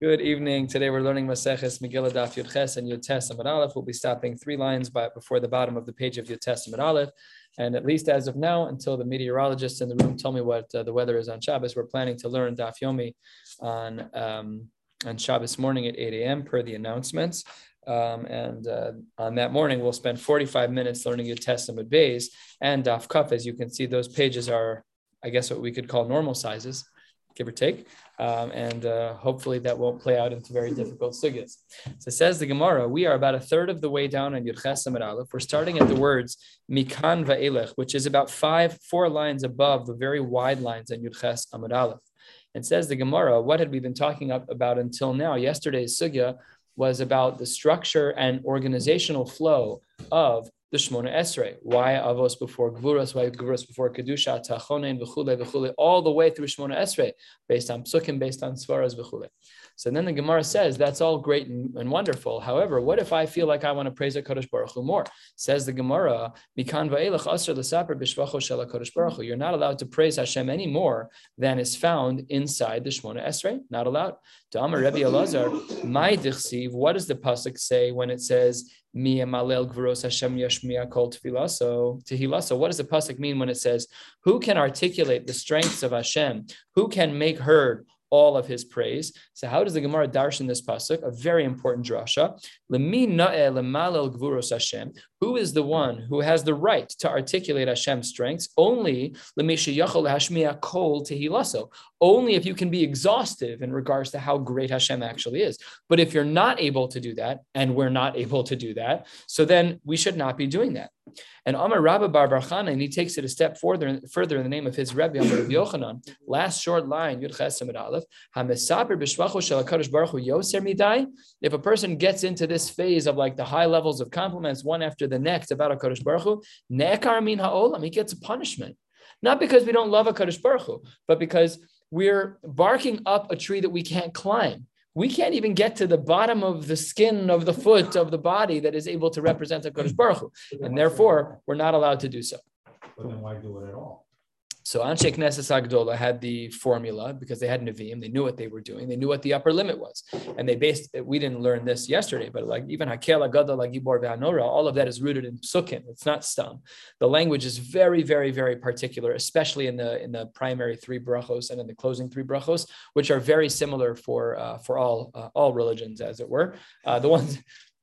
Good evening. Today we're learning Maseches Megillah Daf Yud Ches and Yud Tes Amud Aleph. We'll be stopping three lines by, before the bottom of the page of Yud Tes Amud Aleph. And at least as of now, until the meteorologists in the room tell me what uh, the weather is on Shabbos, we're planning to learn Daf Yomi on um, on Shabbos morning at 8 a.m. per the announcements. Um, and uh, on that morning, we'll spend 45 minutes learning Yud Tes Amud Beis and Daf Kaf. As you can see, those pages are, I guess, what we could call normal sizes give or take. Um, and uh, hopefully that won't play out into very difficult sugyas. So says the Gemara, we are about a third of the way down on Yudches Amid Aleph. We're starting at the words Mikan Va'elech, which is about five, four lines above the very wide lines on Yudches Amid Aleph. And says the Gemara, what had we been talking about until now? Yesterday's sugya was about the structure and organizational flow of the Shmona Esrei. Why Avos before Gvuras, why Gvuras before Kedusha, Tachonen, V'chule, V'chule, all the way through Shmona Esrei, based on Psukim, based on Svaras, V'chule. So then the Gemara says that's all great and, and, wonderful. However, what if I feel like I want to praise a Baruch Hu more? Says the Gemara. You're not allowed to praise Hashem any more than is found inside the Shmona Esrei. Not allowed. To Amar Rebbe Elazar, my dichsiv. What does the pasuk say when it says Mi Malel Gvuros Hashem Yashmiya Kol Tefilaso Tehilaso. What does the pasuk mean when it says, "Who can articulate the strengths of Hashem? Who can make heard all of his praise. So how does the Gemara darshan this pasuk? A very important drasha. Who is the one who has the right to articulate Hashem's strengths? Only only if you can be exhaustive in regards to how great Hashem actually is. But if you're not able to do that, and we're not able to do that, so then we should not be doing that. And Amar Rabba Bar Barchana, and he takes it a step further, further in the name of his Rebbe, Amar Rabbi Yochanan. Last short line, Yud Chesamid Aleph, Yoser Midai. If a person gets into this phase of like the high levels of compliments, one after the next, about HaKadosh Baruch Hu, Min HaOlam, he gets a punishment. Not because we don't love HaKadosh Baruch Hu, but because we're barking up a tree that we can't climb we can't even get to the bottom of the skin of the foot of the body that is able to represent a Kodesh Baruch Hu. And therefore, we're not allowed to do so. But then why do it at all? So Anshe Knesset Agdola had the formula because they had Nevi'im. They knew what they were doing. They knew what the upper limit was. And they based, we didn't learn this yesterday, but like even Hakel Agada, like Gibor Ve'anora, all of that is rooted in Psukim. It's not Stam. The language is very, very, very particular, especially in the in the primary three brachos and in the closing three brachos, which are very similar for uh, for all uh, all religions, as it were. Uh, the ones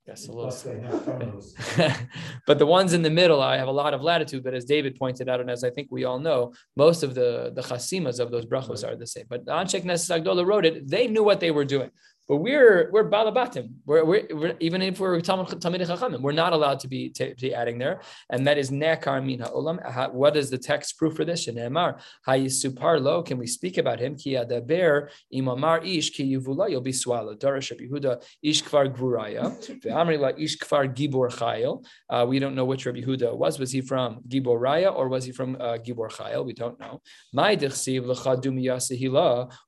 Yes, a little. but the ones in the middle, I have a lot of latitude. But as David pointed out, and as I think we all know, most of the the chasimas of those brachos are the same. But Anshe Knesses Agdola wrote it; they knew what they were doing. But we're we're balabatim. We're, we're, we're even if we're talmid chachamim, we're not allowed to be to, be adding there, and that is nekar min ha'olam. What is the text proof for this? Shenemar hayisupar lo. Can we speak about him? Ki adaber imamar ish ki yivula. You'll be swallowed. Darash Yehuda ish kfar gvuraya. Ve'amri la ish kfar gibor chayil. Uh, we don't know which Rabbi Yehuda was. Was he from Gibor Raya or was he from uh, Gibor Chayil? We don't know. My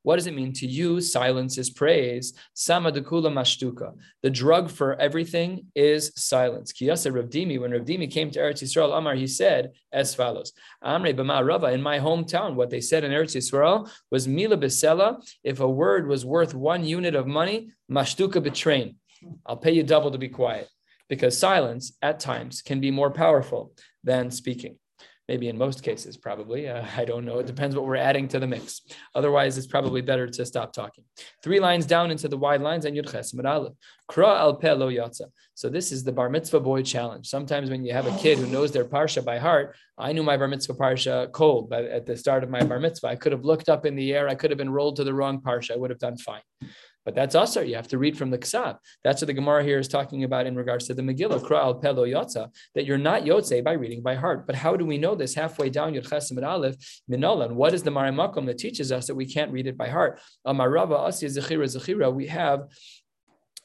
What does it mean to you? Silence is praise. Samadukula mashtuka. The drug for everything is silence. Kiyasa Rav Dimi, when Rav Dimi came to Eretz Yisrael, Amar, he said as follows: Amre b'ma Rava, in my hometown, what they said in Eretz Yisrael was mila besela. If a word was worth one unit of money, mashtuka betrain. I'll pay you double to be quiet, because silence at times can be more powerful than speaking maybe in most cases, probably. Uh, I don't know. It depends what we're adding to the mix. Otherwise, it's probably better to stop talking. Three lines down into the wide lines and Yud Ches Kra al lo yatza. So this is the bar mitzvah boy challenge. Sometimes when you have a kid who knows their parsha by heart, I knew my bar mitzvah parsha cold, but at the start of my bar mitzvah, I could have looked up in the air. I could have been rolled to the wrong parsha. I would have done fine. But that's also You have to read from the Ksav. That's what the Gemara here is talking about in regards to the Megillah, Kra al Pelo Yotza, that you're not Yotze by reading by heart. But how do we know this? Halfway down Yud Chesim Aleph, Minolan. What is the Marimakom that teaches us that we can't read it by heart? Amarava Asya Zechira Zechira. We have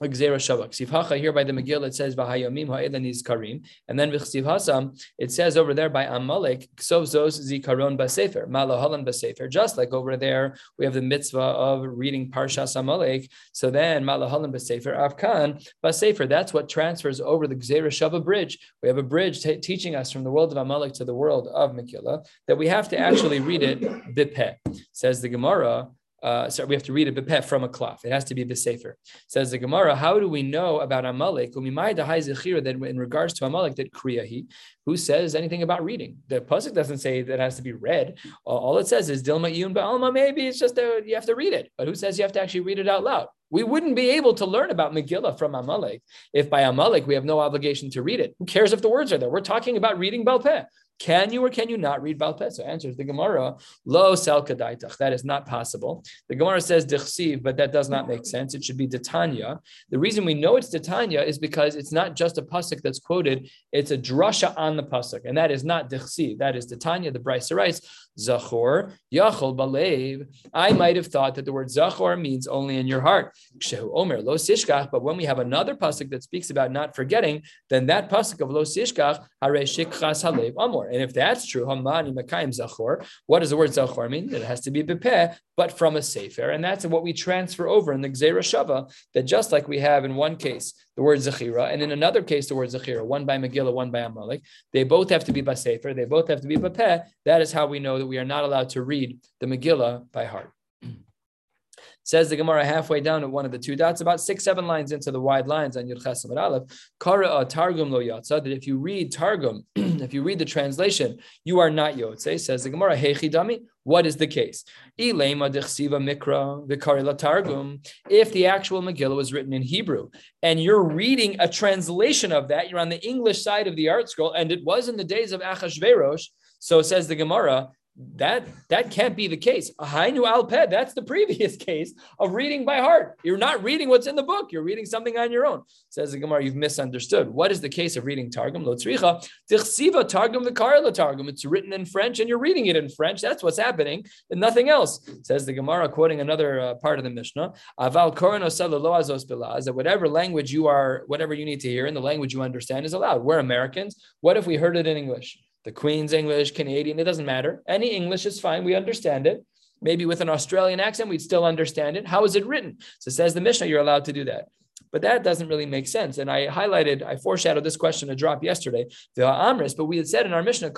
Gzera here by the Megillah it says Vahayomim Ha'elaniz Karim, and then V'chsiv it says over there by Amalek Zikaron Basefer Malahalan Basefer. Just like over there we have the mitzvah of reading Parshas Amalek. So then Malahalan Basefer Avkan Basefer. That's what transfers over the Gzera bridge. We have a bridge t- teaching us from the world of Amalek to the world of Megillah that we have to actually read it bipeh. Says the Gemara. Uh, sorry, we have to read it bepeh from a cloth. It has to be the safer. Says the Gemara, how do we know about Amalek? That in regards to Amalek, that kriyahi, who says anything about reading? The pasuk doesn't say that it has to be read. All it says is dilma iyun ba'alma. Maybe it's just that you have to read it, but who says you have to actually read it out loud? We wouldn't be able to learn about Megillah from Amalek if by Amalek we have no obligation to read it. Who cares if the words are there? We're talking about reading Balpeh. Can you or can you not read Balpeh? So answers the Gemara, lo sel kadaitach. That is not possible. The Gemara says dichsiv, but that does not make sense. It should be detanya. The reason we know it's detanya is because it's not just a pasuk that's quoted; it's a drasha on the pasuk, and that is not dichsiv. That is detanya. The Brisa writes zachor yachol balev. I might have thought that the word zachor means only in your heart. Omer lo sishkach. But when we have another pasuk that speaks about not forgetting, then that pasuk of lo sishkach hare shikchas halev amor. And if that's true, Hamani Makayim Zachor, what does the word Zachor mean? It has to be Bepeh, but from a Sefer. And that's what we transfer over in the Gzera Shava, that just like we have in one case the word Zachira, and in another case the word Zachira, one by Megillah, one by Amalek, they both have to be by Sefer, they both have to be Bepeh. That is how we know that we are not allowed to read the Megillah by heart. Says the Gemara halfway down at one of the two dots, about six, seven lines into the wide lines on Yud Chesam Aleph, Kara Targum lo yatsa, that if you read Targum, if you read the translation, you are not Yotze, says the Gemara, Hechidami, what is the case? mikra. If the actual Megillah was written in Hebrew and you're reading a translation of that, you're on the English side of the ArtScroll, and it was in the days of Achashverosh. So says the Gemara, that that can't be the case. Hainu al ped, that's the previous case of reading by heart. You're not reading what's in the book, you're reading something on your own. Says the Gemara, you've misunderstood. What is the case of reading Targum? Lo tzricha, tichsiva Targum the Targum. It's written in French and you're reading it in French. That's what's happening, and nothing else. Says the Gemara, quoting another uh, part of the Mishnah, aval bilaz, that whatever language you are, whatever you need to hear in the language you understand is allowed. We're Americans. What if we heard it in English? The Queen's English, Canadian, it doesn't matter. Any English is fine. We understand it. Maybe with an Australian accent, we'd still understand it. How is it written? So it says the Mishnah, you're allowed to do that. But that doesn't really make sense. And I highlighted, I foreshadowed this question to drop yesterday, the Amris, but we had said in our Mishnah,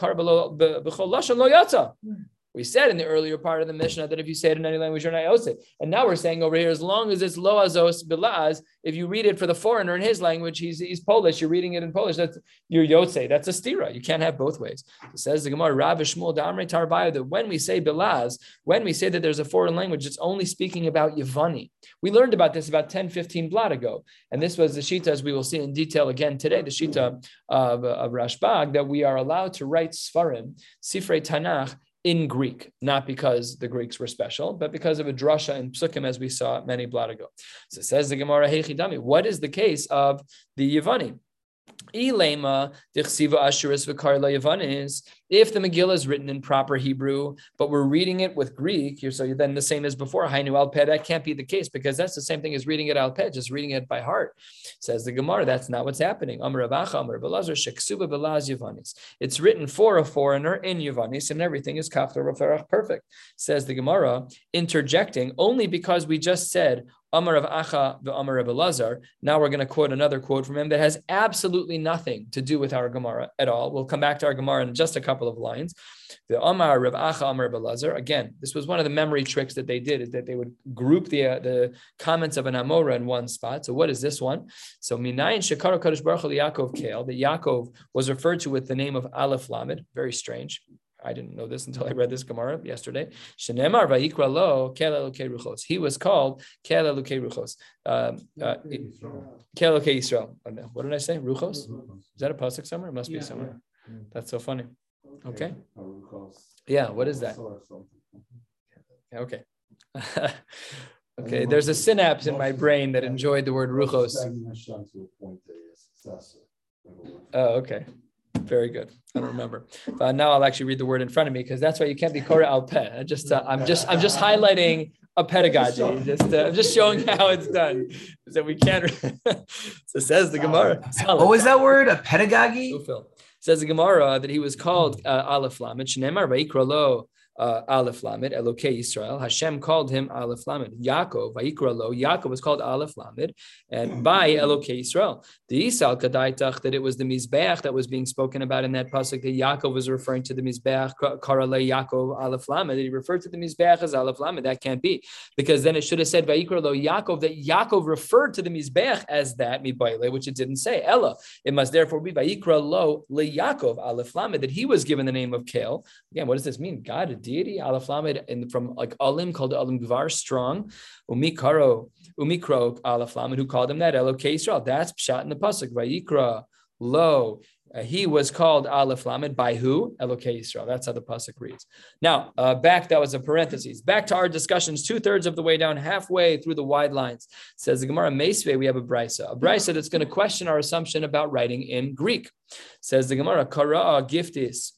we said in the earlier part of the Mishnah that if you say it in any language, you're not it. And now we're saying over here, as long as it's loazos bilaz, if you read it for the foreigner in his language, he's, he's Polish, you're reading it in Polish, that's your yotze. That's a stira. You can't have both ways. It says the Gemara, Rav Shmuel Damre Tarbaya, that when we say bilaz, when we say that there's a foreign language, it's only speaking about Yavani. We learned about this about 10, 15 blot ago. And this was the Shita, as we will see in detail again today, the Shita of, of Rashbag, that we are allowed to write Sfarim, Sifrei Tanakh, in Greek, not because the Greeks were special, but because of a drasha in Psukim, as we saw many blot ago. So says the Gemara, what is the case of the Yavani? Ilema. If the Megillah is written in proper Hebrew, but we're reading it with Greek, you're so then the same as before. Hainu al That can't be the case because that's the same thing as reading it al ped, just reading it by heart. Says the Gemara, that's not what's happening. Belaz Yavanis. It's written for a foreigner in Yavanis, and everything is kafta rafarach perfect. Says the Gemara, interjecting only because we just said Amar of Acha the Amar of Elazar. Now we're going to quote another quote from him that has absolutely nothing to do with our Gemara at all. We'll come back to our Gemara in just a couple of lines. The Amar of Acha Amar of Elazar. Again, this was one of the memory tricks that they did is that they would group the uh, the comments of an Amora in one spot. So what is this one? So Minayin Shekara Kadosh Baruch Yaakov Kale. That Yaakov was referred to with the name of Aleph Lamed. Very strange. I didn't know this until I read this Gemara yesterday. Shenemar vayikra lo ruchos. He was called kele ruchos. Um, uh, kele Yisrael. What did I say? Ruchos? Is that a pasuk somewhere? It must be somewhere. That's so funny. Okay. Yeah. What is that? Okay. okay. There's a synapse in my brain that enjoyed the word ruchos. Oh, okay. Very good. I don't remember. But now I'll actually read the word in front of me because that's why you can't be Korah al peh. Just uh, I'm just I'm just highlighting a pedagogy. Just uh, I'm just showing how it's done. So we can't. so says the Gemara. What was that word? A pedagogy? Says the Gemara that he was called uh, Aleph Lamed. Shneimar vayikra lo uh, Aleph Lamed, Elokei Israel. Hashem called him Aleph Lamed. Yaakov, Vayikra Lo, Yaakov was called Aleph Lamed, and by Elokei Israel. The Isal Kadaitach, that it was the Mizbeach that was being spoken about in that pasuk, that Yaakov was referring to the Mizbeach, Karale Yaakov Aleph Lamed, that he referred to the Mizbeach as Aleph Lamed. That can't be, because then it should have said Vayikra Lo Yaakov, that Yaakov referred to the Mizbeach as that, Mibaile, which it didn't say. Ella. It must therefore be Vayikra Lo Le Yaakov Aleph Lamed, that he was given the name of Kel. Again, what does this mean? God deity, Aleph Lamed, and from like Alim called Alim Gvar, strong, Umikaro, Umikro Aleph Lamed, who called him that, Elokei Israel. That's Pshat in the Pasuk, Vayikra, Lo. Uh, he was called Aleph Lamed by who? Elokei Israel. That's how the pasuk reads. Now, uh, back that was a parenthesis. Back to our discussions, two thirds of the way down, halfway through the wide lines. Says the Gemara Mesve, we have a brisa, a brisa that's going to question our assumption about writing in Greek. Says the Gemara Kara giftis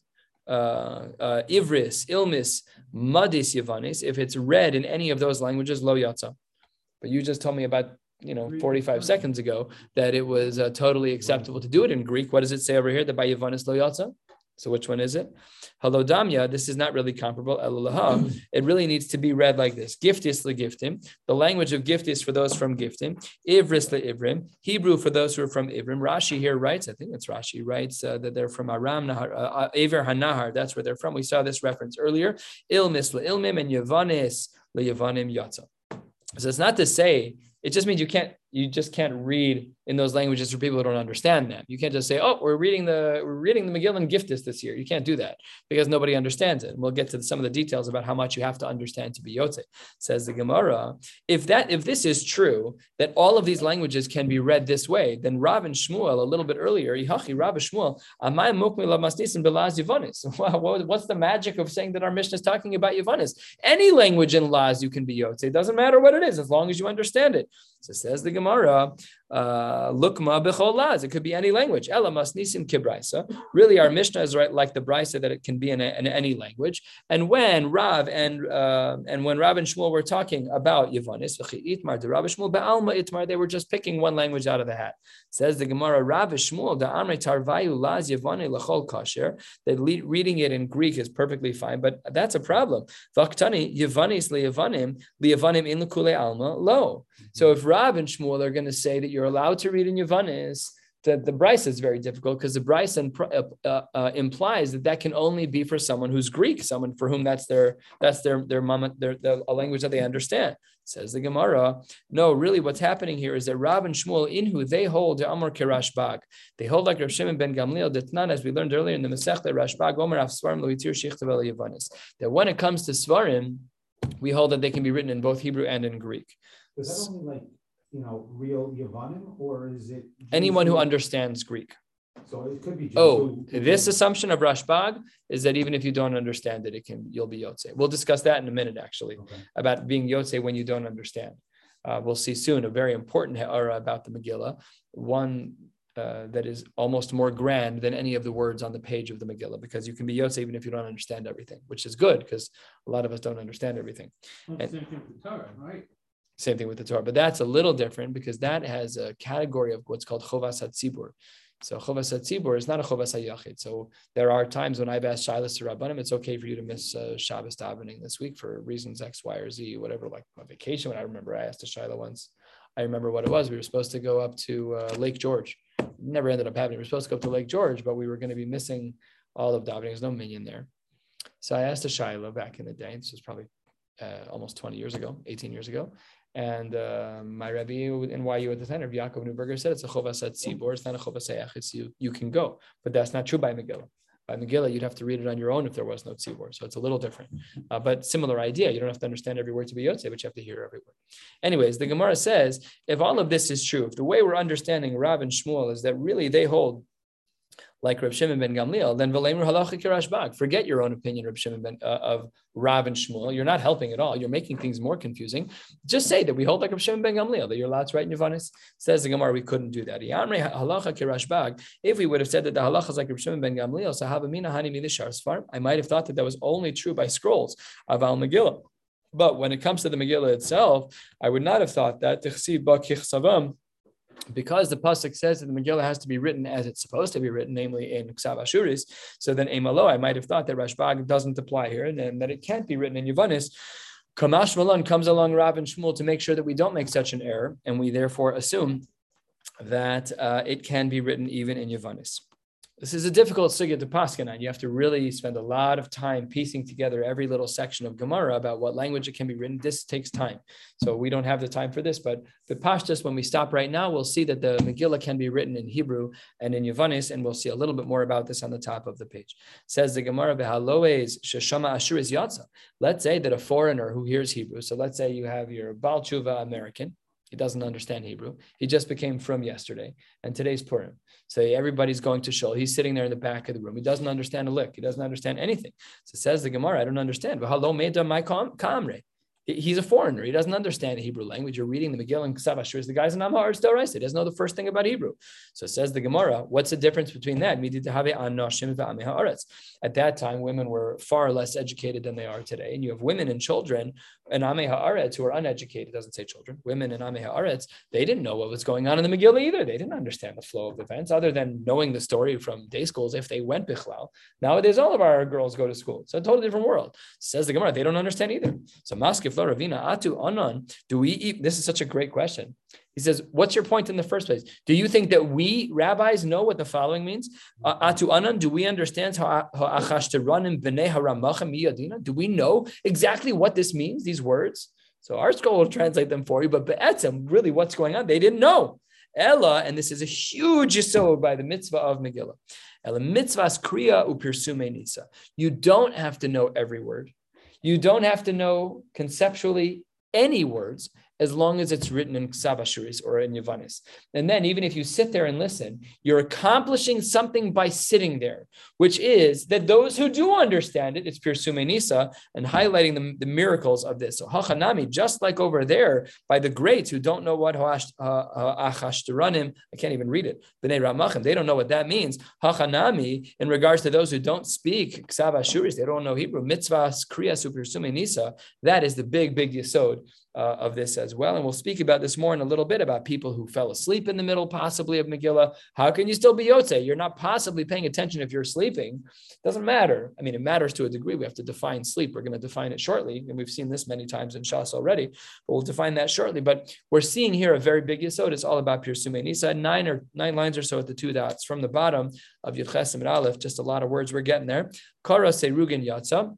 uh, uh, Ivris, Ilmis, Madis Yavanis, if it's read in any of those languages, Lo Yatza. But you just told me about, you know, 45 seconds ago that it was uh, totally acceptable to do it in Greek. What does it say over here? That by Yavanis Lo Yatza? So which one is it? Hello Damya, this is not really comparable. It really needs to be read like this. Giftis legiftim, the language of giftis for those from giftim. Ivris leivrim, Hebrew for those who are from Ivrim. Rashi here writes, I think it's Rashi, writes uh, that they're from Aram Nahar, uh, uh Aver Hanahar, that's where they're from. We saw this reference earlier. Ilmis leilmim and Yavanis leyavanim yatza. So it's not to say, it just means you can't you just can't read in those languages for people who don't understand them. You can't just say, "Oh, we're reading the we're reading the Megillah and Giftis this year." You can't do that because nobody understands it. And we'll get to some of the details about how much you have to understand to be Yotze. Says the Gemara, if that if this is true that all of these languages can be read this way, then Rav and Shmuel a little bit earlier, Yihachi Rav Shmuel, Amay Mukmi Lamasnisim Belaz Yavanis. What's the magic of saying that our mission is talking about Yavanis? Any language in Laz you can be Yotze. It doesn't matter what it is as long as you understand it. So says the Gemara, lukma b'cholaz. It could be any language. Ela masnisim kibraisa. Really, our Mishnah is right like the brisa that it can be in, a, in any language. And when Rav and uh, and when Rav and Shmuel were talking about Yavanis, itmar, the Rav Shmuel ba'alma itmar, they were just picking one language out of the hat. Says the Gemara, Rav Shmuel the amre tarvayu laz Yavani lachol kasher. That reading it in Greek is perfectly fine, but that's a problem. Vaktani Yavanis liyavanim liyavanim in lekule alma lo. So if Rav and Shmuel are going to say that you're allowed to read in Yavanis, that the Bryce is very difficult because the Bryce uh, uh, implies that that can only be for someone who's Greek, someone for whom that's their that's their their mama, their, their a language that they understand. Says the Gemara. No, really, what's happening here is that Rav and Shmuel, in who they hold the Amor Kerashbag, they hold like Rav Shimon ben Gamliel Detnan, as we learned earlier in the Masech Rashbag Omer Av Svarim Loitir Shichtavel Yavanis. That when it comes to Svarim, we hold that they can be written in both Hebrew and in Greek. Is that only like you know, real Yavanim, or is it anyone who understands Greek? So it could be. Jews oh, who, this assumption of Rashbag is that even if you don't understand it, it can you'll be Yotze. We'll discuss that in a minute, actually, okay. about being Yotze when you don't understand. Uh, we'll see soon a very important ha'ara about the Megillah, one uh, that is almost more grand than any of the words on the page of the Megillah, because you can be Yotze even if you don't understand everything, which is good because a lot of us don't understand everything. Well, and, Torah, right? Same thing with the Torah, but that's a little different because that has a category of what's called chovas hatzibur. So chovas hatzibur is not a chovas hayachid. So there are times when I've asked shilas to rabbanim, it's okay for you to miss uh, Shabbos davening this week for reasons X, Y, or Z, whatever, like a vacation. When I remember I asked a shilah once, I remember what it was. We were supposed to go up to uh, Lake George. Never ended up happening. We were supposed to go up to Lake George, but we were going to be missing all of davening. There's no minyan there. So I asked a shilah back in the day. This was probably uh, almost 20 years ago, 18 years ago. And uh, my Rebbe in YU at the Rabbi Yaakov Neuberger said it's a chovas at tzibor, it's not a chovas It's You, you can go, but that's not true by Megillah. By Megillah, you'd have to read it on your own if there was no tzibor. So it's a little different, uh, but similar idea. You don't have to understand every word to be yotze, but you have to hear every word. Anyways, the Gemara says if all of this is true, if the way we're understanding Rav and Shmuel is that really they hold like Reb Shimon ben Gamliel, then v'leimur halacha kirashbag. Forget your own opinion, Reb Shimon ben, uh, of Rav and Shmuel. You're not helping at all. You're making things more confusing. Just say that we hold like Reb Shimon ben Gamliel that you're allowed to write in Yavanis. Says the Gemara, we couldn't do that. halacha kirashbag. If we would have said that the halacha is like Reb Shimon ben Gamliel, sahaba hani milishar I might have thought that that was only true by scrolls of Al Megillah. But when it comes to the Megillah itself, I would not have thought that because the pasuk says that the Megillah has to be written as it's supposed to be written, namely in Ksav Ashuris, so then Emalo, I might have thought that Rashbag doesn't apply here, and then that it can't be written in Yavanis. Kamash Malon comes along Rav and Shmuel to make sure that we don't make such an error, and we therefore assume that uh, it can be written even in Yavanis. This is a difficult sugya to paskin on. You have to really spend a lot of time piecing together every little section of Gemara about what language it can be written. This takes time. So we don't have the time for this, but the pashtas, when we stop right now, we'll see that the Megillah can be written in Hebrew and in Yavanis, and we'll see a little bit more about this on the top of the page. says the Gemara, sheshama ashur is yatsa. Let's say that a foreigner who hears Hebrew, so let's say you have your Baal Tshuva American, he doesn't understand Hebrew. He just became from yesterday, and today's Purim. So everybody's going to shul. He's sitting there in the back of the room. He doesn't understand a lick. He doesn't understand anything. So it says the Gemara, I don't understand. But hello, my kamre. He's a foreigner. He doesn't understand the Hebrew language. You're reading the Megillah and Ksavashur. The guy's an still right. He doesn't know the first thing about Hebrew. So says the Gemara, what's the difference between that? At that time, women were far less educated than they are today. And you have women and children and Ame Haaretz who are uneducated, doesn't say children, women and Ame Haaretz, they didn't know what was going on in the Megillah either. They didn't understand the flow of events other than knowing the story from day schools if they went Bichlal. Nowadays, all of our girls go to school. It's a totally different world. Says the Gemara, they don't understand either. So Maskif Ravina Atu Anan, do we eat? This is such a great question. He says, What's your point in the first place? Do you think that we rabbis know what the following means? Uh, Atu Anan, do we understand how Do we know exactly what this means, these words? So ArtScroll will translate them for you, but Be'etzem, really what's going on? They didn't know. Ella, and this is a huge yisod by the mitzvah of Megillah. Ella mitzvahs kriya upirsume nisa. You don't have to know every word. You don't have to know conceptually any words as long as it's written in Ksavashuris or in Yavanis. And then, even if you sit there and listen, you're accomplishing something by sitting there, which is that those who do understand it, it's pirsumei nisa, and highlighting the, the miracles of this. So, Hachanami, just like over there by the greats who don't know what Achashtaranim, uh, I can't even read it, B'nai Ramachim, they don't know what that means. Hachanami, in regards to those who don't speak Ksavashuris, they don't know Hebrew, mitzvahs, kriya, super Sumenisa, that is the big, big yisod uh, of this as well. And we'll speak about this more in a little bit about people who fell asleep in the middle, possibly of Megillah. How can you still be Yotze? You're not possibly paying attention if you're sleeping. Doesn't matter. I mean, it matters to a degree. We have to define sleep. We're going to define it shortly. And we've seen this many times in Shas already, but we'll define that shortly. But we're seeing here a very big Yisod. It's all about Pir Nisa, nine or nine lines or so at the two dots from the bottom of Yud Chesim Aleph, just a lot of words we're getting there. Kara Serugin Yatza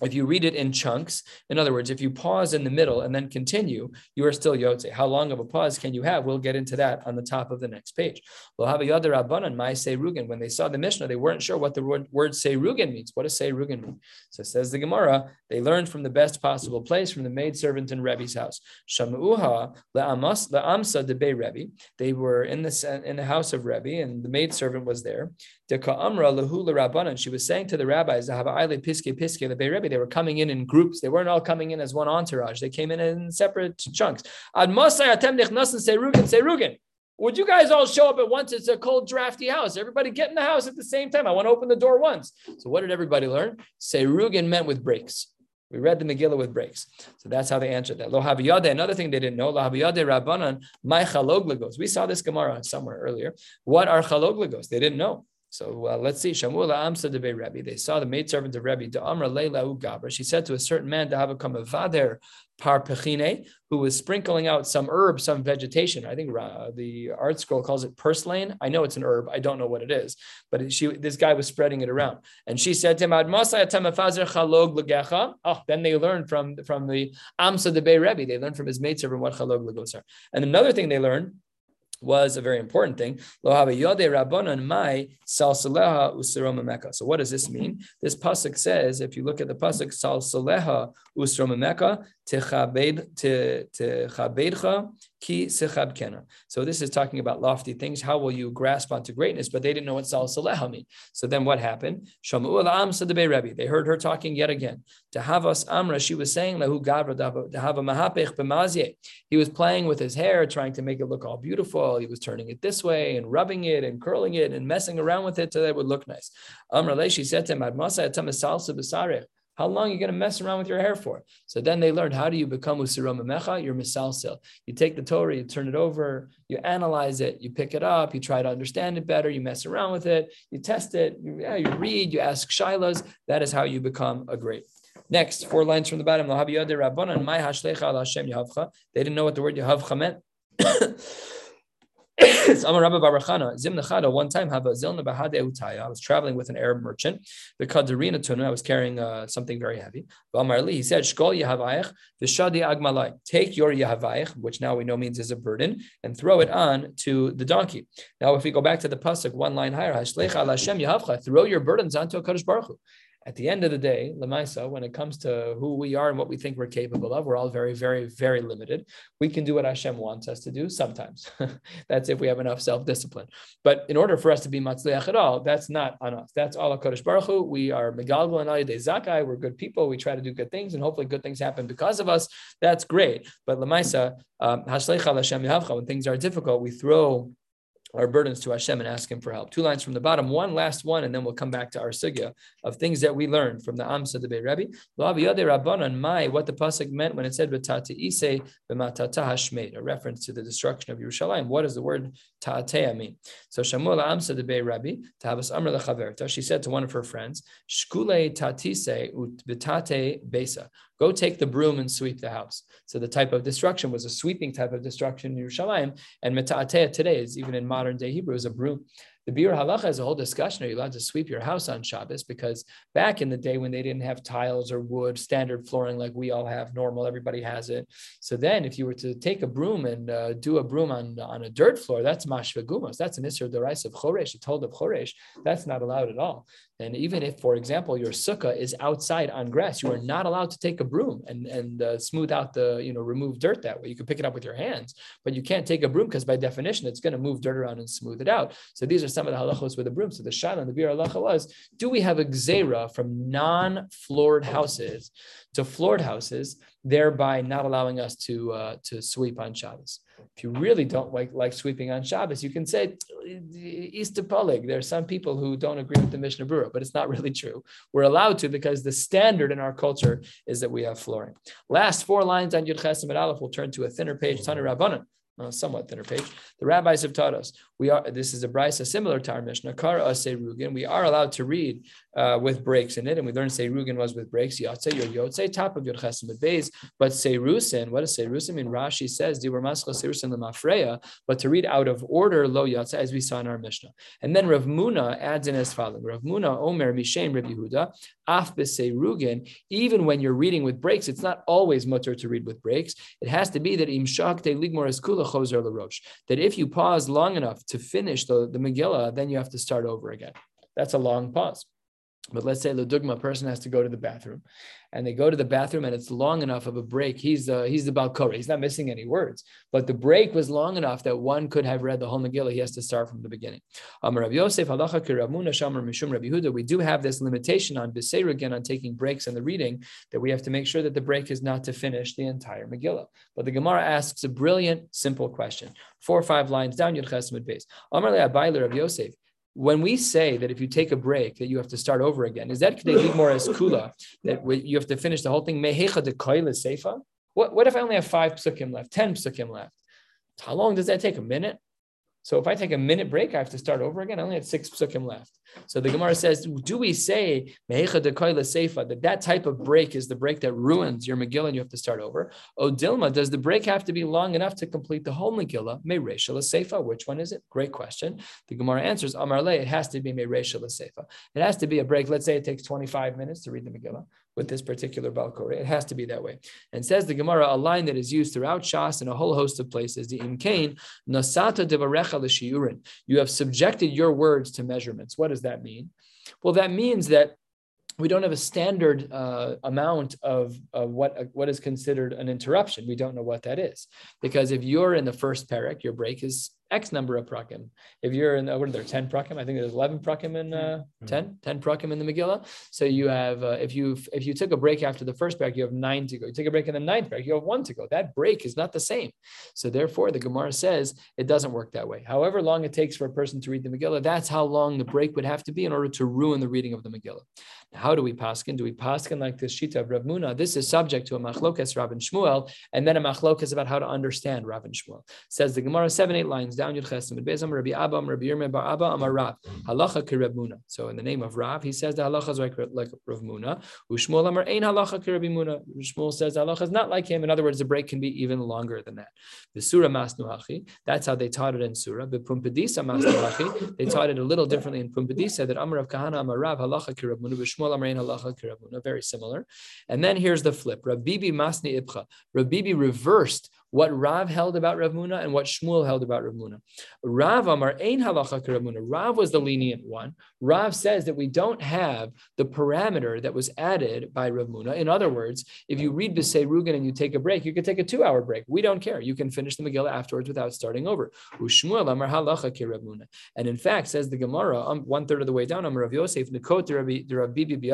if you read it in chunks, in other words, if you pause in the middle and then continue, you are still yotze. How long of a pause can you have? We'll get into that on the top of the next page. When they saw the Mishnah, they weren't sure what the word, word seirugin means. What does seirugin mean? So says the Gemara, they learned from the best possible place, from the maidservant in Rebbe's house. Shamuha le'amsa de Rebbe. They were in the, in the house of Rebbe, and the maidservant was there. She was saying to the rabbis, they were coming in in groups. They weren't all coming in as one entourage. They came in in separate chunks. Would you guys all show up at once? It's a cold, drafty house. Everybody get in the house at the same time. I want to open the door once. So what did everybody learn? Seirugin meant with breaks. We read the Megillah with breaks. So that's how they answered that. Lo another thing they didn't know, lo rabbanan, my chaloglagos. We saw this Gemara somewhere earlier. What are chaloglagos? They didn't know. So uh, let's see. Shamul Amsa de Rebbe. They saw the maidservant of Rebbe. De Amra Leila Gabra. She said to a certain man a vader par pechine, who was sprinkling out some herb, some vegetation. I think uh, the ArtScroll calls it purslane. I know it's an herb. I don't know what it is, but she this guy was spreading it around. And she said to him, Oh, then they learned from from the Amsa de Be Rebbe. They learned from his maidservant what chalog legos are. And another thing they learned was a very important thing. So what does this mean? This pasuk says, if you look at the pasuk, salsaleha usromameka techabedcha ki sechabkena. So this is talking about lofty things. How will you grasp onto greatness? But they didn't know what salsaleha mean. So then what happened? Shamu de Rebbe. They heard her talking yet again. To Havas Amra, she was saying lahu gavra to have a mahapech b'mazye. He was playing with his hair, trying to make it look all beautiful. He was turning it this way and rubbing it and curling it and messing around with it so that it would look nice. Amra le. she said to him, salsa How long are you going to mess around with your hair for? So then they learned how do you become usiram mecha? You're misalsil. You take the Torah, you turn it over, you analyze it, you pick it up, you try to understand it better, you mess around with it, you test it, you, yeah, you read, you ask shilas. That is how you become a great. Next, four lines from the bottom. They didn't know what the word Yahavcha meant. Amar Rabba Barachana, Zim Nechada, one time a Zilna Bahade. I was traveling with an Arab merchant. The Kadarina Tuna, I was carrying uh, something very heavy. Li, he said, Shkol Yahavayach, Vishadi Agmalai. Take your Yahavayach, which now we know means is a burden, and throw it on to the donkey. Now, if we go back to the Pasuk, one line higher, Hashlecha Hashem Yahavcha, throw your burdens onto a Kadosh Baruch at the end of the day, Lamaisa, when it comes to who we are and what we think we're capable of, we're all very, very, very limited. We can do what Hashem wants us to do sometimes. that's if we have enough self-discipline. But in order for us to be matzliach at all, that's not on us. That's all Kodesh Baruch Hu. We are Megalgal and Ayadei Zakai. We're good people. We try to do good things, and hopefully good things happen because of us. That's great. But Lamaisa, um, when things are difficult, we throw our burdens to Hashem and ask Him for help. Two lines from the bottom, one last one, and then we'll come back to our sugya of things that we learned from the Amsa de Rebbe. Rabbanan Mai, what the pasuk meant when it said "V'tata ise b'matata hashmeid," a reference to the destruction of Yerushalayim. What does the word ta'atea mean? So Shamul Amsa de Rebbe Tahabas Amr lechaverta. She said to one of her friends, "Shkule tatise ut b'tate besa." Go take the broom and sweep the house. So the type of destruction was a sweeping type of destruction in Yerushalayim, and meta'atea today is even in modern day Hebrew is a broom. The Biur Halacha has a whole discussion. Are you allowed to sweep your house on Shabbos? Because back in the day when they didn't have tiles or wood, standard flooring like we all have, normal, everybody has it. So then, if you were to take a broom and uh, do a broom on, on a dirt floor, that's mashvegumos. That's an isser derais of choresh, a told of choresh. That's not allowed at all. And even if, for example, your sukkah is outside on grass, you are not allowed to take a broom and, and uh, smooth out the, you know, remove dirt that way. You can pick it up with your hands, but you can't take a broom because by definition, it's going to move dirt around and smooth it out. So these are some of the halachos with a broom. So the shana and the biur halacha was, do we have a gzera from non-floored houses to floored houses, thereby not allowing us to, uh, to sweep on Shabbos? If you really don't like, like sweeping on Shabbos, you can say Easter Polig. There are some people who don't agree with the Mishnah Berurah, but it's not really true. We're allowed to because the standard in our culture is that we have flooring. Last four lines on Yud Chesim and Aleph will turn to a thinner page, Tanu Rabbanan a somewhat thinner page. The rabbis have taught us we are. This is a brisa similar to our Mishnah. Kar Rugin. We are allowed to read uh, with breaks in it, and we learned say Rugin was with breaks. Yotze your Yotze top of your Chesim Beis, but Seirusin. What does Seirusin mean? Rashi says Diver Maskal Seirusin Lemafreya, but to read out of order Lo Yotze as we saw in our Mishnah. And then Rav Muna adds in as follows: Rav Muna Omer Mishem Rav Yehuda Af Rugin. Even when you're reading with breaks, it's not always mutter to read with breaks. It has to be that Imshak Te Ligmor Eskula chozer l'rosh. That if you pause long enough to finish the, the Megillah, then you have to start over again. That's a long pause. But let's say the dugma person has to go to the bathroom, and they go to the bathroom, and it's long enough of a break. He's the he's the Balkora. He's not missing any words, but the break was long enough that one could have read the whole Megillah. He has to start from the beginning. Um, Yosef Mishum We do have this limitation on Beseir again on taking breaks in the reading that we have to make sure that the break is not to finish the entire Megillah. But the Gemara asks a brilliant, simple question. Four or five lines down. Yud Chesed base. Amar Rav Yosef when we say that if you take a break that you have to start over again, is that more as kula that you have to finish the whole thing? What, what if I only have five psukim left, ten psukim left? How long does that take? A minute? So if I take a minute break, I have to start over again. I only have six psukim left. So the Gemara says, do we say that that type of break is the break that ruins your Megillah and you have to start over? Oh, Dilma, does the break have to be long enough to complete the whole Megillah? Meresha Seifa. Which one is it? Great question. The Gemara answers, Amarle, it has to be Meresha Seifa. It has to be a break. Let's say it takes 25 minutes to read the Megillah with this particular Balkore. It has to be that way. And says the Gemara, a line that is used throughout Shas in a whole host of places, the Imkain, Nasata devarecha l'shiurin. You have subjected your words to measurements. What does that mean? Well, that means that we don't have a standard uh, amount of, of what, uh, what is considered an interruption. We don't know what that is. Because if you're in the first parak, your break is X number of prakim. If you're in, what are there, 10 prakim? I think there's 11 prakim in uh, 10, 10 prakim in the Megillah. So you have, uh, if you if you took a break after the first parak, you have nine to go. You take a break in the ninth parak, you have one to go. That break is not the same. So therefore, the Gemara says it doesn't work that way. However long it takes for a person to read the Megillah, that's how long the break would have to be in order to ruin the reading of the Megillah. How do we paskin? Do we paskin like this shita of Rav Muna? This is subject to a machlokas Rav and Shmuel, and then a machlokas about how to understand Rav and Shmuel. Says the Gemara seven eight lines down Yud Bezam Rabbi Abba Rabbi Yirmeh Bar Abba Amar Rav Halacha ki Rav Muna. So in the name of Rav, he says the halacha is like, like Rav Muna. Ushmuel Amar Ein Halacha ki Rabbi Muna. Shmuel says the halacha is not like him. In other words, the break can be even longer than that. The Surah Masnuhachi. That's how they taught it in Surah. But Pumbedisa Masnuhachi. They taught it a little differently in Pumbedisa that Amar of Kahana Amar Rav Halacha ki Rav Muna. Shmuel Amar Ein Halacha ki Rav Muna. Very similar. And then here's the flip. Rav Bibi Masni Ibcha. Rav Bibi reversed what Rav held about Rav Muna and what Shmuel held about Rav Muna. Rav Amar Ein Halacha Rav Muna. Rav was the lenient one. Rav says that we don't have the parameter that was added by Rav Muna. In other words, if you read B'sei Rugen and you take a break, you could take a two-hour break. We don't care. You can finish the Megillah afterwards without starting over. Shmuel Amar Halacha Rav Muna. And in fact, says the Gemara, um, one third of the way down, Amar Rav Yosef Nikot Rav Bibi.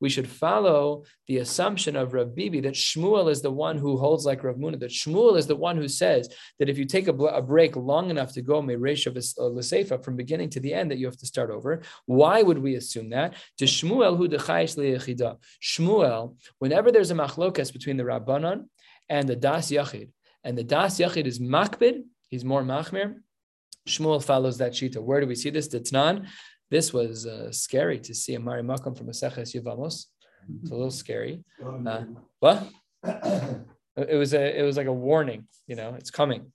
We should follow the assumption of Rav Bibi that Shmuel is the one who holds like Rav Muna. That Shmuel is the one who says that if you take a, a break long enough to go Meresh of Lesefa from beginning to the end, that you have to start over. Why would we assume that? To Shmuel who. Shmuel, whenever there's a machlokas between the Rabbanon and the Das Yachid, and the Das Yachid is makbid, he's more machmir. Shmuel follows that shita. Where do we see this? The Tnan. This was uh, scary to see a Mari Makam from a Seches Yevamos. It's a little scary. Uh, what? It was a it was like a warning, you know, it's coming.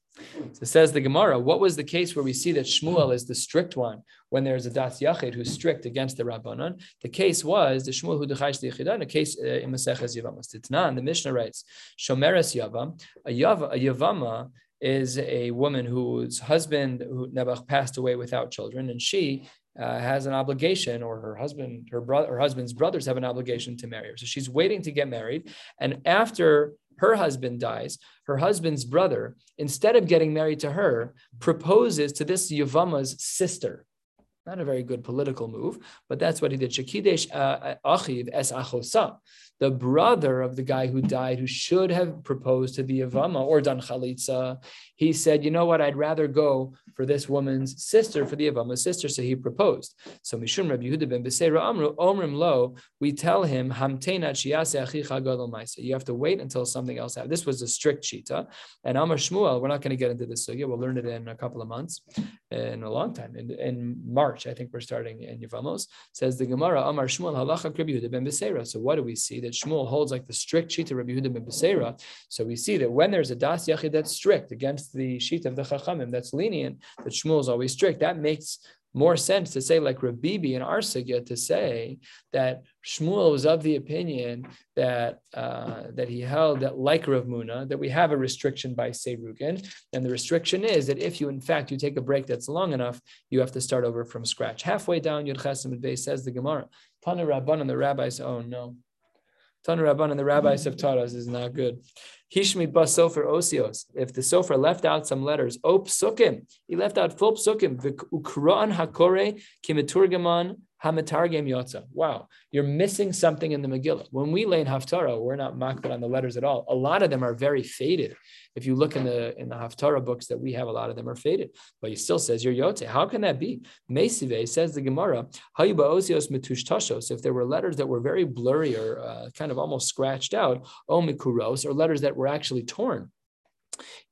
So it says the Gemara, what was the case where we see that Shmuel is the strict one when there's a Das Yachid who's strict against the Rabbanon? The case was the Shmuel who dechayish the Yechidan, a case uh, in Maseches Yavamas. Titnan, the Mishnah writes, Shomeres Yavam, a, Yav, a Yavama is a woman whose husband who Nebuch passed away without children, and she uh, has an obligation, or her husband, her brother, her husband's brothers have an obligation to marry her. So she's waiting to get married, and after her husband dies, her husband's brother, instead of getting married to her, proposes to this Yavama's sister. Not a very good political move, but that's what he did. Shakidesh uh, achiv es achosa the brother of the guy who died, who should have proposed to the Yavama or done chalitza, he said, you know what, I'd rather go for this woman's sister, for the Yavama's sister. So he proposed. So Mishum Rabbi Yehuda ben Beseira Amru Omrim Lo, we tell him, You have to wait until something else happens. This was a strict shita. And Amar Shmuel, we're not going to get into this sugya. We'll learn it in a couple of months, in a long time. In, in March, I think we're starting in Yavamos. Says the Gemara, Amar Shmuel halacha Rabbi Yehuda ben Beseira. So what do we see? That Shmuel holds like the strict sheet of Rabbi Yehuda ben. So we see that when there's a das yachid that's strict against the sheet of the chachamim that's lenient, that Shmuel is always strict. That makes more sense to say like Rav Bibi and Arsagya to say that Shmuel was of the opinion that uh, that he held that like Rav Muna that we have a restriction by Seirugin, and the restriction is that if you in fact you take a break that's long enough, you have to start over from scratch. Halfway down Yud Chesim says the Gemara, Tana Rabban and the rabbis, oh no, Tan Rabban and the rabbis have taught us is not good. Hishmit bas sofer osios. If the sofer left out some letters, op sukim, he left out full psukim. Ukran hakore kimiturgaman hamatargem yotza. Wow, you're missing something in the Megillah. When we lay in Haftarah, we're not makbid on the letters at all. A lot of them are very faded. If you look in the in the Haftarah books that we have, a lot of them are faded. But he still says you're Yote. How can that be? Mesive says the Gemara, Hayuba osios mitush If there were letters that were very blurry or uh, kind of almost scratched out, o mikuros, or letters that were actually torn.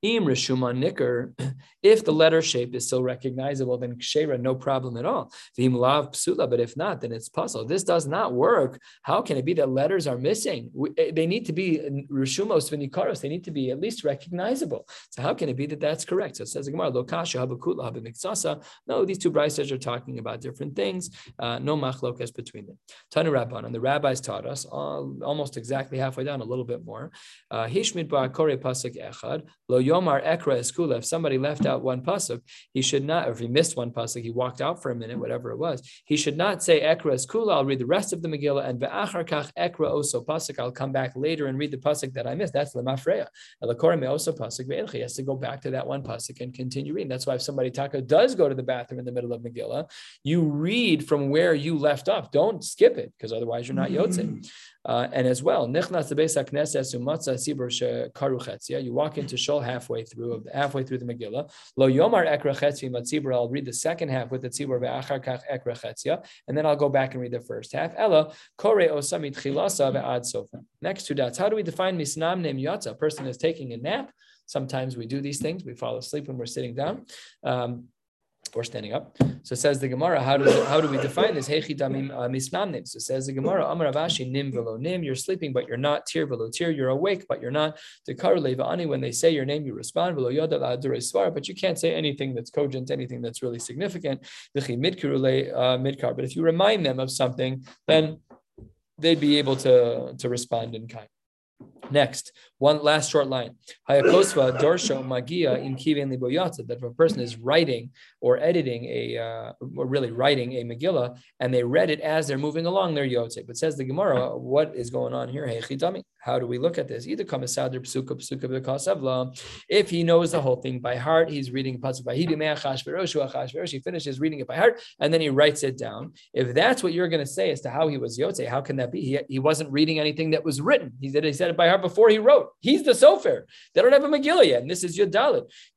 Im if the letter shape is still recognizable, then Kshera, no problem at all. Vim Lav Psula, but if not, then it's puzzle. This does not work. How can it be that letters are missing? Eh, they need to be Rishumos Vinikaros, they need to be at least recognizable. So how can it be that that's correct? So it says Gemara. No, these two brises are talking about different things. Uh, no machlokas between them. Tanu Rabban, and the rabbis taught us uh, almost exactly halfway down, a little bit more. Uh, Hishmit Ba'akore Pasuk Echad. Lo Yomar Ekra Eskula. If somebody left out one pasuk, he should not, or if he missed one pasuk, he walked out for a minute, whatever it was, he should not say Ekra Eskula. I'll read the rest of the Megillah and Ve'achar Kach Ekra Oso pasuk. I'll come back later and read the pasuk that I missed. That's Lemafreya. Elakorim Oso pasuk ve'ilchi. He has to go back to that one pasuk and continue reading. That's why if somebody taka does go to the bathroom in the middle of Megillah, you read from where you left off. Don't skip it because otherwise you're not Yotze. Mm-hmm. Uh, and as well, you walk into Shul halfway through, halfway through the Megillah. Lo Yomar I'll read the second half with the Tzibur and then I'll go back and read the first half. Ella Kore Osamit. Next two dots. How do we define Misnam name Yatza? A person is taking a nap. Sometimes we do these things. We fall asleep when we're sitting down. Um, or standing up. So says the Gemara, how do we, how do we define this? Uh, so says the Gemara, Amar Avashi nim velo nim. You're sleeping, but you're not. Tir velo tir. You're awake, but you're not. Dekar. When they say your name, you respond. Velo yoda But you can't say anything that's cogent, anything that's really significant. Uh, midkar. But if you remind them of something, then they'd be able to to respond in kind. Next, one last short line. Hayakosva dorsho magia in kiven liboyata. That if a person is writing or editing a, uh, or really writing a Megillah, and they read it as they're moving along, their yotze. But says the Gemara, what is going on here? Hey, how do we look at this? Either kamasader psuka psuka b'kasavla. If he knows the whole thing by heart, he's reading pasuk He finishes reading it by heart, and then he writes it down. If that's what you're going to say as to how he was yotze, how can that be? He, he wasn't reading anything that was written. He said he said it by heart before he wrote. He's the sofer. They don't have a Megillah yet, and this is Yud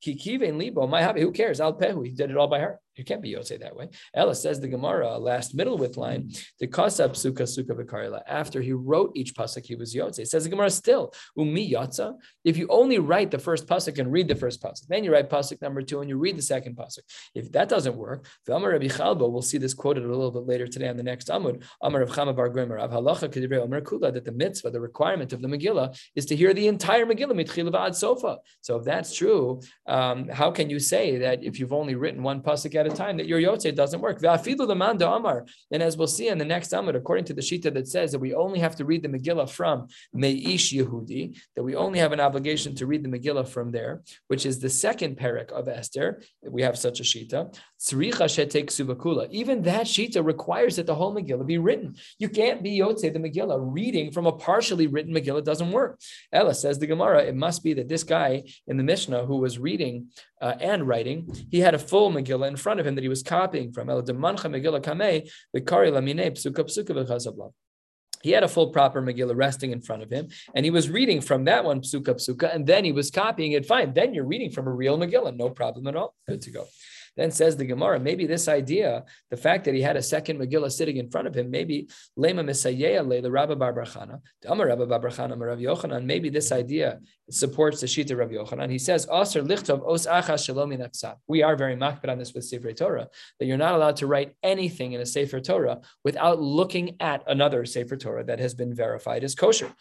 Kikive and Libo. My hobby. Who cares? Al Pehu. He did it all by heart. You can't be Yotze that way. Ella says the Gemara, last middle with line, the Kasab Suka Suka Vikarila. After he wrote each pasuk, he was Yotze. It says the Gemara still, Umi Yotza. If you only write the first pasuk and read the first pasuk, then you write pasuk number two and you read the second pasuk. If that doesn't work, Amar Rabbi Chalbo, we'll see this quoted a little bit later today on the next Amud, Amar of Chama Bar Gomer, of Halacha Kedivrei Omer Kula, that the mitzvah, the requirement of the Megillah, is to hear the entire Megillah, Mitchil ad Sofa. So if that's true, um, how can you say that if you've only written one pasuk at a time, that you're Yotze? doesn't work. And as we'll see in the next Amud, according to the Shita that says that we only have to read the Megillah from Meish Yehudi, that we only have an obligation to read the Megillah from there, which is the second parak of Esther. We have such a Shita. Even that Shita requires that the whole Megillah be written. You can't be Yotze the Megillah. Reading from a partially written Megillah doesn't work. Ella says the Gemara, it must be that this guy in the Mishnah who was reading uh, and writing, he had a full Megillah in front of him that he was copying from. El Demancha Megillah Kameh, the Kari Lamine, Psuka Psuka He had a full proper Megillah resting in front of him, and he was reading from that one psuka psuka, and then he was copying it. Fine, then you're reading from a real Megillah, no problem at all. Good to go. Then says the Gemara, maybe this idea, the fact that he had a second Megillah sitting in front of him, maybe lema misayeya le the Rabba Bar Barchana, Amar Rabba Bar Barchana, Rav Yochanan, maybe this idea supports the Shita Rav Yochanan. He says, Aser lichtov os achas shalom We are very makbid on this with Sefer Torah, that you're not allowed to write anything in a Sefer Torah without looking at another Sefer Torah that has been verified as kosher.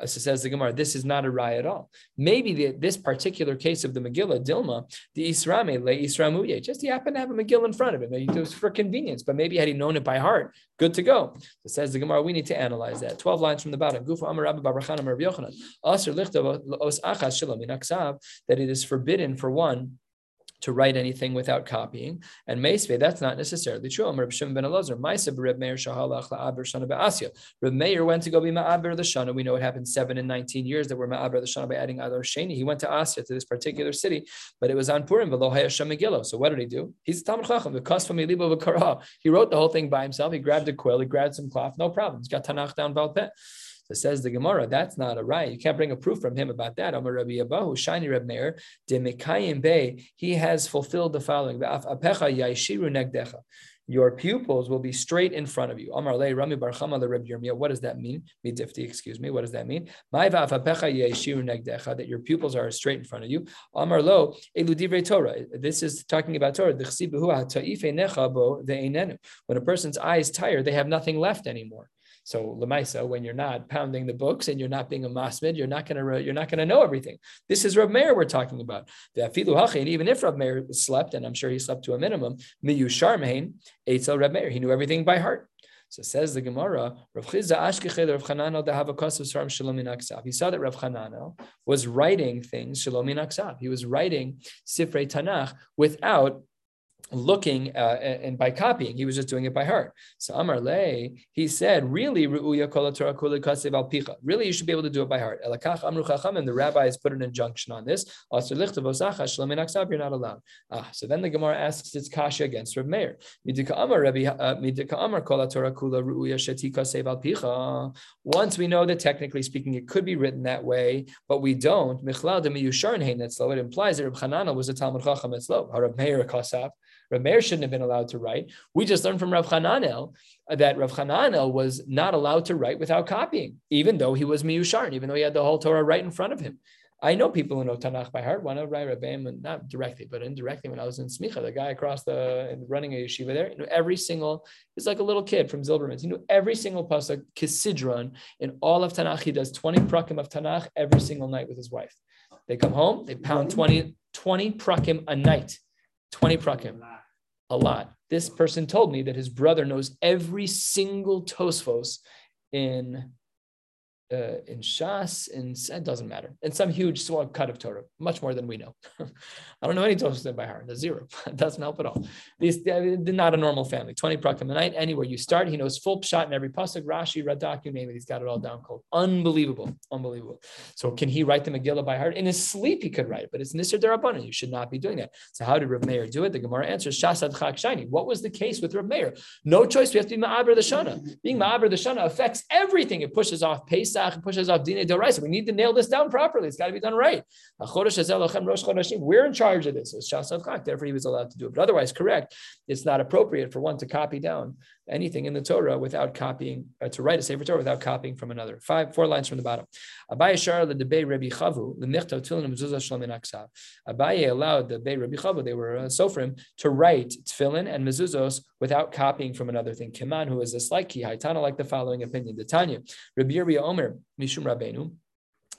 As says the Gemara, this is not a raya at all. Maybe the, this particular case of the Megillah, Dilma, the Israme, le Isramuye, just he happened to have a Megillah in front of him. It was for convenience, but maybe had he known it by heart, good to go. It says the Gemara, we need to analyze that. 12 lines from the bottom. That it is forbidden for one to write anything without copying. And Meisve, that's not necessarily true. I'm Reb Shimon ben Elazar, Maisa Reb Meir Shahalach La'aber Shana Be'asya. Reb Meir went to go be Ma'aber the Shana. We know it happened seven and 19 years that were Ma'aber the Shana by adding Adar Sheni. He went to Asya, to this particular city, but it was on Purim, Hayasham Megillah. So what did he do? He's Talmud Chacham, the Kos. He wrote the whole thing by himself. He grabbed a quill, he grabbed some cloth, no problem. He's got Tanakh down Valpeh. So says the Gemara, that's not a right. You can't bring a proof from him about that. Amar Rabbi Abahu, Shiny Reb Meir, de Mekayim Bey, he has fulfilled the following. Your pupils will be straight in front of you. Amar Le Rami Bar Chama Le Reb Yirmiyah. What does that mean? Midifti, excuse me. What does that mean? That your pupils are straight in front of you. Amar Lo Eludivrei Torah. This is talking about Torah. When a person's eyes tired, they have nothing left anymore. So lemaisa, when you're not pounding the books and you're not being a masmid, you're not gonna you're not gonna know everything. This is Rav Meir we're talking about. The afilu And even if Rav Meir slept, and I'm sure he slept to a minimum, miyu mehin, Eitzel Rav Meir, he knew everything by heart. So says the Gemara, Rav Chisda Ashkechel Rav Chananel Dehava Kosav Saram Shalom Aksav. He saw that Rav Chananel was writing things Shalom Aksav. He was writing Sifrei Tanakh without looking uh, and by copying, he was just doing it by heart. So Amar Le, he said, really, really, you should be able to do it by heart. And the rabbis put an injunction on this. You're not allowed. Ah, so then the Gemara asks its kasha against Rav Meir. Once we know that technically speaking, it could be written that way, but we don't. It implies that Rav Chanana was a Talmud Chacham Etzlo. Rav Meir Kasab. Rav Meir shouldn't have been allowed to write. We just learned from Rav Hananel that Rav Hananel was not allowed to write without copying, even though he was miyusharn, even though he had the whole Torah right in front of him. I know people who know Tanakh by heart. One of Rai Rabbeim, not directly, but indirectly, when I was in Smicha, the guy across the running a yeshiva there, you know, every single, he's like a little kid from Zilberman's. He knew every single pasuk, Kisidron, in all of Tanakh. He does 20 prakim of Tanakh every single night with his wife. They come home, they pound 20, 20 prakim a night. 20 prakim a lot. This person told me that his brother knows every single Tosfos in uh, in Shas, in it doesn't matter, in some huge small cut of Torah, much more than we know. I don't know any Torah by heart. There's zero. doesn't help at all. These they're not a normal family. Twenty prakim a night. Anywhere you start, he knows full shot in every pasuk. Rashi, Radak, you name it. He's got it all down cold. Unbelievable, unbelievable. So can he write the Megillah by heart? In his sleep, he could write it, but it's Nisr Darabanan. You should not be doing that. So how did Rav Meir do it? The Gemara answers Shasad Chak Shiny. What was the case with Rav Meir? No choice. We have to be Ma'aber the Shana. Being Ma'aber the Shana affects everything. It pushes off Pesach Pesach and pushes off Dine Doraisa. We need to nail this down properly. It's got to be done right. We're in charge of this. It's Shas therefore he was allowed to do it. But otherwise, correct, it's not appropriate for one to copy down anything in the Torah without copying, uh, to write a Sefer Torah without copying from another. Five, four lines from the bottom. Abaye the Rabbi Chavu, the. Abaye allowed the Bay Rabbi Chavu, they were uh, Sofrim, to write Tefillin and Mezuzos without copying from another thing. Kiman, who is this like Ki Haitana, like the following opinion. The Tanya, Rabbi Yirbi Omer, Mishum Rabbeinu,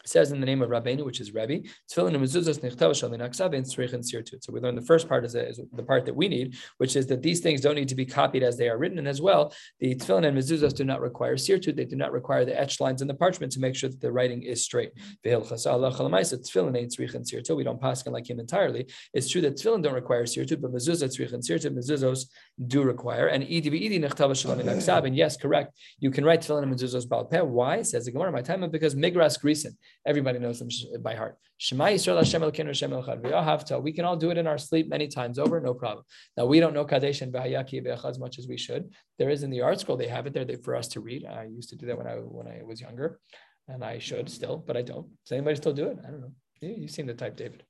says in the name of Rabbeinu, which is Rebbe, Tefillin and mezuzos nechtav shalin aksav and tzrich and sirtut. So we learn the first part is, is, the part that we need, which is that these things don't need to be copied as they are written, and as well, the tefillin and mezuzos do not require sirtut. They do not require the etched lines in the parchment to make sure that the writing is straight. Tefillin ain't tzrich and sirtut. We don't pass like him entirely. It's true that tefillin don't require sirtut, but mezuzah tzrich and sirtut mezuzos do require. And idi idi nechtav shalin aksav. And yes, correct. You can write tefillin and mezuzos bal peh. Why? Says the Gemara. My time because migras grisen. Everybody knows them by heart. Shema Yisrael Hashem Elokeinu Hashem Echad. We can all do it in our sleep many times over, no problem. Now we don't know Kadesh and V'Hayaki as much as we should. There is in the ArtScroll. They have it there for us to read. I used to do that when I when I was younger, and I should still, but I don't. Does anybody still do it? I don't know. You, you seem the type, David.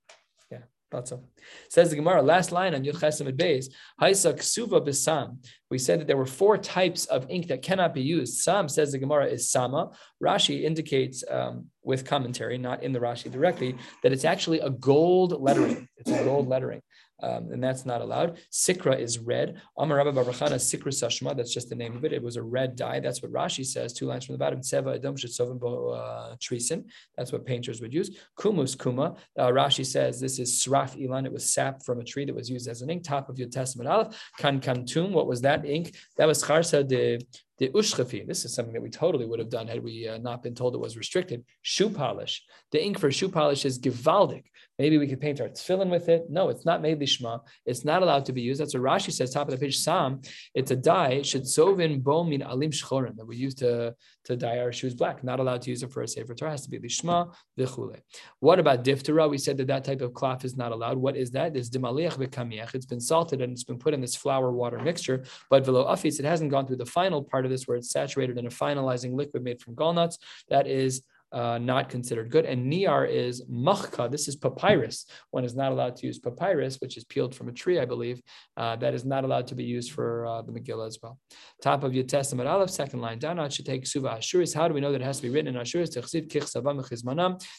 So. Says the Gemara, last line on Yud Chesamid Beis, Haisa Ksuva Bisam. We said that there were four types of ink that cannot be used. Sam, says the Gemara, is Sama. Rashi indicates um, with commentary, not in the Rashi directly, that it's actually a gold lettering. It's a gold lettering um, and that's not allowed. Sikra is red. Amar Rabba Baruchana Sikra Sashma, that's just the name of it. It was a red dye. That's what Rashi says, two lines from the bottom. Tseva Adam Shetsovim uh, Trisin. That's what painters would use. Kumus Kuma. Uh, Rashi says this is Sraf Ilan. It was sap from a tree that was used as an ink. Top of your Testament Aleph. Kan Kantum. What was that ink? That was Charsa de the ushchafi, this is something that we totally would have done had we uh, not been told it was restricted. Shoe polish. The ink for shoe polish is givaldic. Maybe we could paint our tefillin with it. No, it's not made lishma. It's not allowed to be used. That's what Rashi says, top of the page. Sam, it's a dye, sovin bo min alim shchorim, that we use to, to dye our shoes black. Not allowed to use it for a sefer Torah. It has to be lishma v'chule. What about diftera? We said that that type of cloth is not allowed. What is that? It's dimaliach v'kamiach. It's been salted and it's been put in this flour water mixture. But velo afis, it hasn't gone through the final part of this where it's saturated in a finalizing liquid made from gallnuts. That is uh, not considered good. And niyar is machka. This is papyrus. One is not allowed to use papyrus, which is peeled from a tree, I believe. Uh, that is not allowed to be used for uh, the Megillah as well. Top of your Testament Aleph, second line down. Should take suva ashuris. How do we know that it has to be written in ashuris?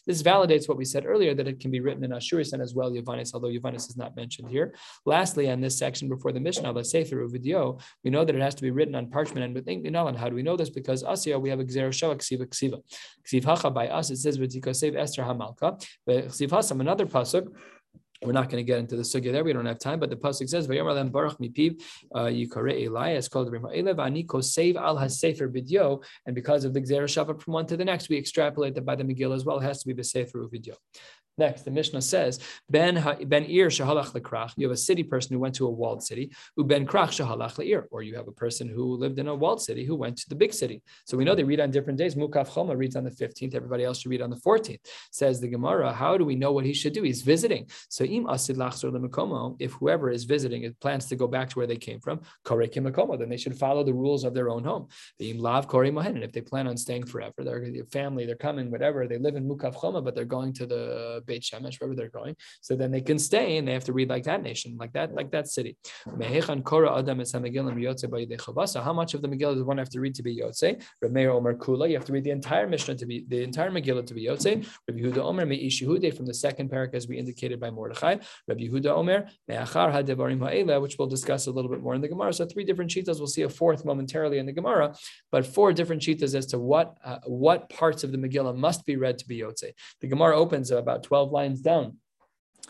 This validates what we said earlier that it can be written in ashuris and as well Yavanis, although Yavanis is not mentioned here. Lastly, on this section before the Mishnah, let's say through video, we know that it has to be written on parchment and with ink. And how do we know this? Because Asya, we have a gzera shava ksiva by us, it says V'tikasev Esther Hamalka. But Hasam, another pasuk, We're not going to get into the sugya there. We don't have time. But the pasuk says, "Vayomar lem baruch mipiv uh, yikare Eli." It's called Elev ani kosev al hasefer bidyo. And because of the gzera shavat from one to the next, we extrapolate that by the Megillah as well. It has to be besefer uvidyo. Next, the Mishnah says, Ben Ben Ir shahalach lekrach. You have a city person who went to a walled city. U Ben krach shahalach leir. Or you have a person who lived in a walled city who went to the big city. So we know they read on different days. Mukaf Choma reads on the 15th. Everybody else should read on the 14th. Says the Gemara, how do we know what he should do? He's visiting. So im asid lachzor lemekomo. If whoever is visiting it plans to go back to where they came from, korekim lekomo, then they should follow the rules of their own home. Im lav kore mohen. And if they plan on staying forever, they're family, they're coming, whatever. They live in Mukaf Choma, but they're going to the Beit Shemesh, wherever they're going. So then they can stay and they have to read like that nation, like that, like that city. How much of the Megillah does one have to read to be Yotze? Rameir Omer Kula, you have to read the entire Mishnah to be the entire Megillah to be Yotze. Rabbi Yehuda Omer Me'ishihude from the second parak as we indicated by Mordechai. Rabbi Yehuda Omer Me'achar Hadevarim Ha'ela, which we'll discuss a little bit more in the Gemara. So three different shitas. We'll see a fourth momentarily in the Gemara, but four different shitas as to what uh, what parts of the Megillah must be read to be Yotze. The Gemara opens about 12 lines down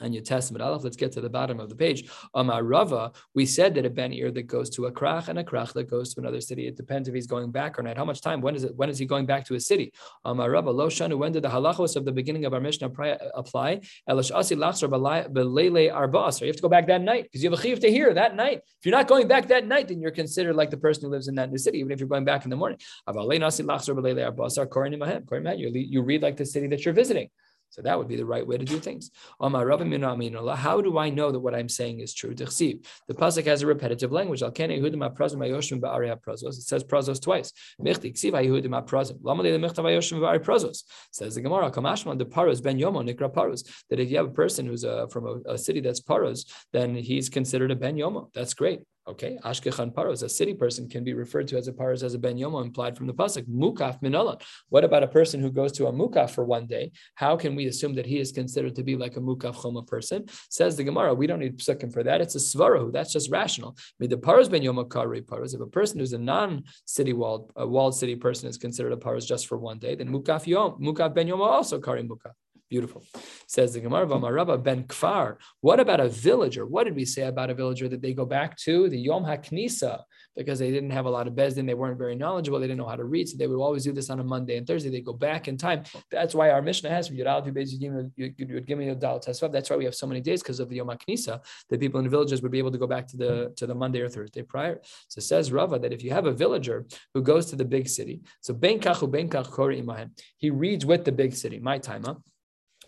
and your Testament Aleph. Let's get to the bottom of the page. Um, Amar Rava, we said that a ben ir that goes to a krach and a krach that goes to another city. It depends if he's going back or not. How much time? When is it? When is he going back to a city? Um, Amar Rava, lo shanu. When did the halachos of the beginning of our Mishnah apply? Elash asi lachsar belele arba'as. You have to go back that night because you have a chiv to hear that night. If you're not going back that night, then you're considered like the person who lives in that new city, even if you're going back in the morning. You read like the city that you're visiting. So that would be the right way to do things. How do I know that what I'm saying is true? The pasuk has a repetitive language. It says prazos twice. Says the Gemara, the paros ben yomo. That if you have a person who's uh, from a, a, city that's paros, then he's considered a ben yomo. That's great. Okay, Ashkechan Paros, a city person can be referred to as a Paros as a Ben Yomo implied from the Pasuk. Mukaf Minolan. What about a person who goes to a Mukaf for one day? How can we assume that he is considered to be like a Mukaf Choma person? Says the Gemara, we don't need Psukim for that. It's a Svarahu. That's just rational. The Paros Ben Yomo Kari Paros. If a person who's a non city walled, a walled city person is considered a Paros just for one day, then Mukaf Yom, Mukaf Ben Yomo also Kari Mukaf. Beautiful. Says the Gemara, Vamarabba ben Kfar. What about a villager? What did we say about a villager that they go back to? The Yom HaKnisa, because they didn't have a lot of bezdin, they weren't very knowledgeable, they didn't know how to read, so they would always do this on a Monday and Thursday. They go back in time. That's why our Mishnah has. That's why we have so many days because of the Yom HaKnisa, that people in the villages would be able to go back to the to the Monday or Thursday prior. So says Rava that if you have a villager who goes to the big city, so Ben Kachu Ben Kach he reads with the big city, my time, huh?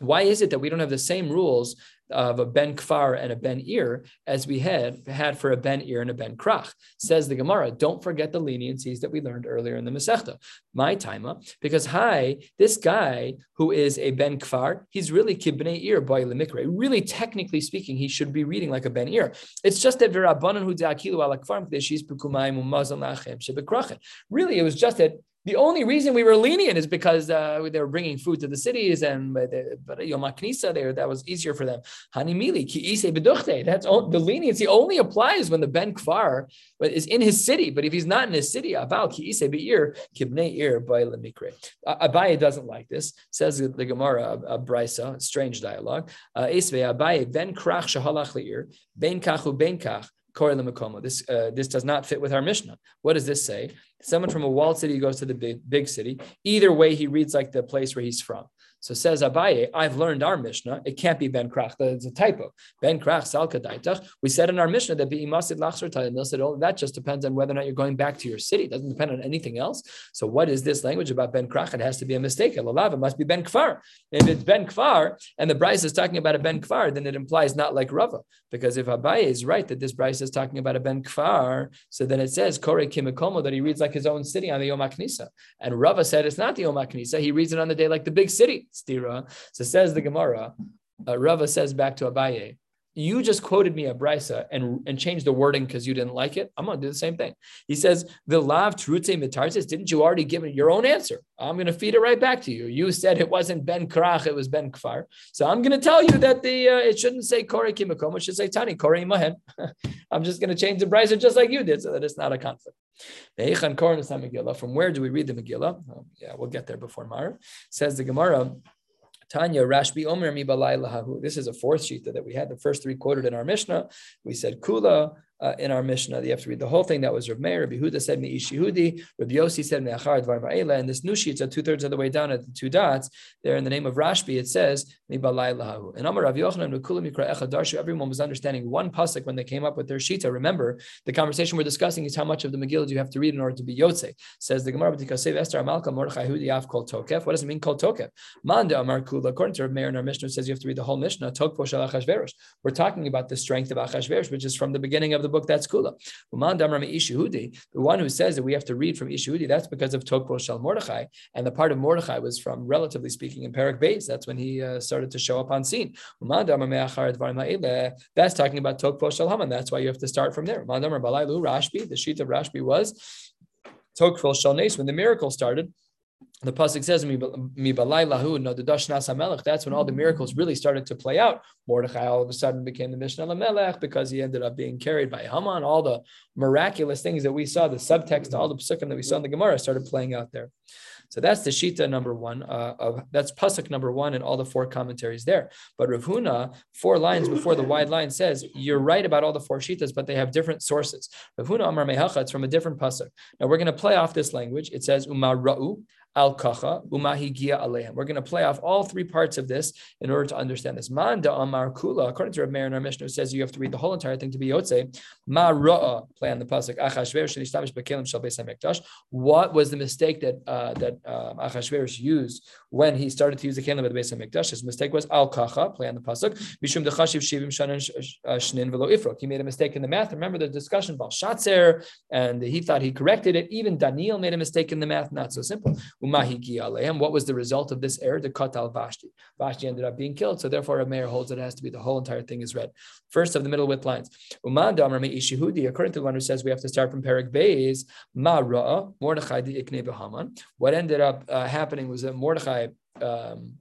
Why is it that we don't have the same rules of a ben kfar and a ben ir as we had had for a ben ir and a ben krach? Says the Gemara. Don't forget the leniencies that we learned earlier in the Masechta. My timer, because hi, this guy who is a ben kfar, he's really kibnei ir by lemikre. Really, technically speaking, he should be reading like a ben ir. It's just that v'rabbanan hu de'akilu ala kfar Really, it was just that the only reason we were lenient is because uh, they were bringing food to the cities, and but, but Yom Knisa there that was easier for them. Hanimili ki ise beduchte. That's the leniency only applies when the ben kfar is in his city. But if he's not in his city, about ki ise beir ir by lemikre. Abaye doesn't like this. Says the Gemara, a, brisa, strange dialogue. Uh, Abaye ben krach shahalach leir ben kachu ben kach. This uh, this does not fit with our Mishnah. What does this say? Someone from a walled city goes to the big, big city. Either way, he reads like the place where he's from. So says Abaye, I've learned our Mishnah. It can't be Ben Krach. It's a typo. Ben Krach Salka Daitach. We said in our Mishnah that Be'imasid Lachsar Tayyamil oh, that just depends on whether or not you're going back to your city. It doesn't depend on anything else. So what is this language about Ben Krach? It has to be a mistake. It must be Ben Kfar. If it's Ben Kfar and the brisa is talking about a Ben Kfar, then it implies not like Rava. Because if Abaye is right that this brisa is talking about a Ben Kfar, so then it says Kore Kimikomo that he reads like his own city on the Yom HaKnisa. And Rava said it's not the Yom HaKnisa. He reads it on the day like the big city. Stira. So says the Gemara, uh, Rava says back to Abaye, you just quoted me a brisa and, and changed the wording because you didn't like it. I'm to do the same thing. He says, the lav trutze mitarsis, didn't you already give it your own answer? I'm to feed it right back to you. You said it wasn't ben krach, it was ben kfar. So I'm to tell you that the uh, it shouldn't say kore kimakom, it should say tani kore imahen. I'm just to change the brisa just like you did so that it's not a conflict. From where do we read the Megillah? Oh, yeah, we'll get there before Mar. Says the Gemara, Tanya Rashbi Omer Mi. This is a fourth shita that we had. The first three quoted in our Mishnah. We said Kula uh, in our Mishnah. You have to read the whole thing. That was Rav Meir. Rabbi Huda said Mi Ishihudi. Rabbi Yossi said Me'achar Dvar Ma'ela. And this new shita, two thirds of the way down at the two dots, there in the name of Rashbi, it says Mi balai Lahu. And Amar Rav Yochanan Mikra Echa Darshu. Everyone was understanding one pasuk when they came up with their shita. Remember, the conversation we're discussing is how much of the Megillah do you have to read in order to be Yotze. Says the Gemara B'tikasev Esther Amalka Mordechai Hudi Av Kol Tokef. What does it mean Kol Tokef? Manda Amar Kula. According to Rav Meir in our Mishnah, says you have to read the whole Mishnah. Tokpo Shal Achashverosh. We're talking about the strength of Achashverosh, which is from the beginning of the book. That's Kula. The one who says that we have to read from Ishihudi, that's because of Tokpo Shal Mordechai, and the part of Mordechai was from, relatively speaking, in Perak Beis. That's when he uh, started to show up on scene. That's talking about Tokpo Shal Haman. That's why you have to start from there. The sheet of Rashbi was Tokpo Shal Nes. When the miracle started, the pasuk says That's when all the miracles really started to play out. Mordechai all of a sudden became the Mishnah Lamelech because he ended up being carried by Haman. All the miraculous things that we saw, the subtext, all the psukim that we saw in the Gemara started playing out there. So that's the shita number one uh, of that's pasuk number one and all the four commentaries there. But Rav Huna, four lines before the wide line says you're right about all the four shitas, but they have different sources. Rav Huna Amar Mehacha, it's from a different pasuk. Now we're going to play off this language. It says Umar Ra'u al kacha umahigia alehem. We're going to play off all three parts of this in order to understand this. Manda amar kula, according to Rav Meir in our Mishnah, says you have to read the whole entire thing to be yotze. Ma ra'a, play on the pasuk. Achashverosh shenishtavish bekelim shal beis hamikdash. What was the mistake that uh, that uh, Achashverosh used when he started to use the kelim at the beis hamikdash? His mistake was al kacha, play on the pasuk. Mishum dechashiv shivim shanan uh, shnin velo ifrok. He made a mistake in the math. Remember the discussion about shatzer, and he thought he corrected it. Even Daniel made a mistake in the math. Not so simple. What was the result of this error? The katal Vashti. Vashti ended up being killed. So therefore, a mayor holds that it has to be the whole entire thing is read. First of the middle width lines. According to the one who says we have to start from Perik Beis, Ma Mordechai Ikne What ended up uh, happening was that Mordechai um,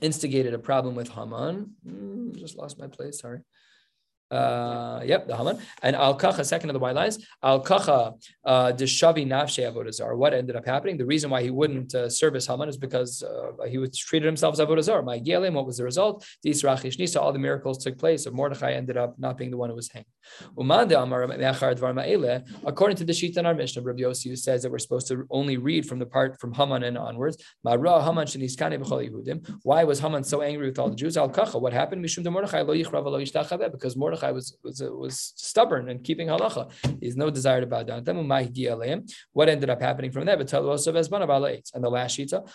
instigated a problem with Haman. Mm, just lost my place, sorry. Uh, yep, the Haman. And Al Kacha, second of the white lines, Al Kacha, uh, Deshavi Nafshe Avodazar. What ended up happening? The reason why he wouldn't uh, service Haman is because uh, he was treated himself as Avodazar. My Gelim, what was the result? Disrachish Nisa, all the miracles took place. So Mordechai ended up not being the one who was hanged. According to the Shita in our Mishnah, Rabbi Yossi says that we're supposed to only read from the part from Haman and onwards. Why was Haman so angry with all the Jews? Al what happened? Because Mordechai Mordechai was was was stubborn and keeping halacha. He has no desire to bow down to them. What ended up happening from there? And the last shita,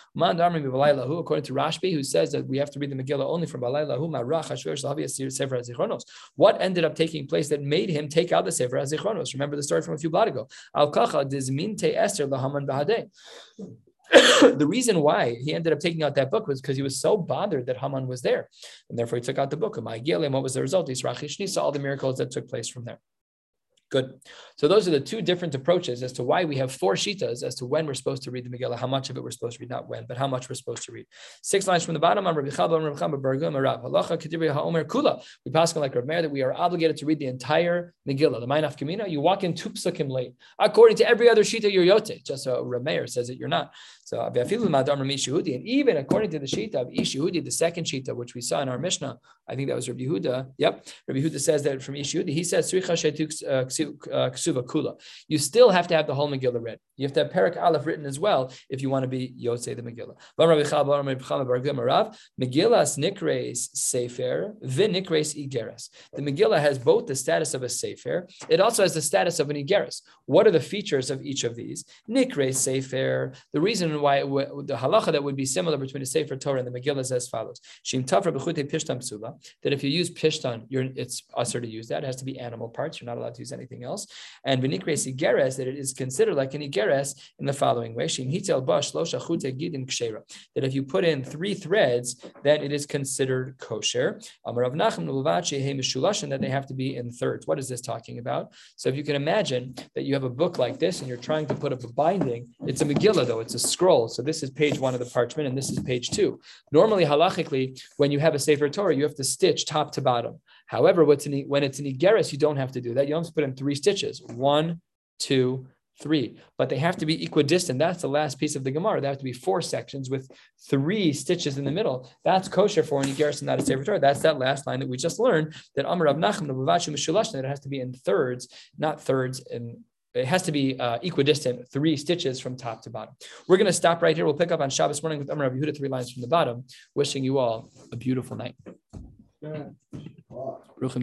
according to Rashbi, who says that we have to read the Megillah only from What ended up taking place that made him take out the Sefer HaZichronos? Remember the story from a few blot ago. Al kacha dizminte Esther. the reason why he ended up taking out that book was because he was so bothered that Haman was there. And therefore he took out the book. Of Ma'agiel. And what was the result? He saw all the miracles that took place from there. Good. So those are the two different approaches as to why we have four shitas as to when we're supposed to read the Megillah, how much of it we're supposed to read, not when, but how much we're supposed to read. Six lines from the bottom. We pass on like Rav Meir that we are obligated to read the entire Megillah, the Ma'anaf Kamina. You walk in two psukim late. According to every other shita, you're yote. Just so Rav Meir says that you're not. So and even according to the shita of Ishihudi, the second shita, which we saw in our Mishnah, I think that was Rabbi Yehuda. Yep, Rabbi Yehuda says that from Ishihudi. He says uh, uh, ksuva kula. You still have to have the whole Megillah read. You have to have Perak Aleph written as well if you want to be Yosei the Megillah. Megillas nikres sefer v'nikres igeres. The Megillah has both the status of a sefer. It also has the status of an igeres. What are the features of each of these? Nikres sefer. The reason why w- the halacha that would be similar between the sefer Torah and the Megillah is as follows: Shim tafra pishtam psula. That if you use pishtan, it's usher to use that. It has to be animal parts. You're not allowed to use anything else. And v'nikres igeres that it is considered like an igeres in the following way: Shim hitel bash lo shachute gidin kshera. That if you put in three threads, then it is considered kosher. Amarav Nachum that they have to be in thirds. What is this talking about? So if you can imagine that you have a book like this and you're trying to put up a binding, it's a Megillah though, it's a scroll. So this is page one of the parchment and this is page two. Normally, halachically, when you have a Sefer Torah, you have to stitch top to bottom. However, in, when it's an Igeris, you don't have to do that. You only put in three stitches. One, two, three, but they have to be equidistant. That's the last piece of the Gemara. They have to be four sections with three stitches in the middle. That's kosher for an Igeris and not a Sefer Torah. That's that last line that we just learned that Bavachu Mishulash, that it has to be in thirds, not thirds and it has to be uh, equidistant, three stitches from top to bottom. We're going to stop right here. We'll pick up on Shabbos morning with Rav Yehuda, three lines from the bottom. Wishing you all a beautiful night. Yeah. Ruchim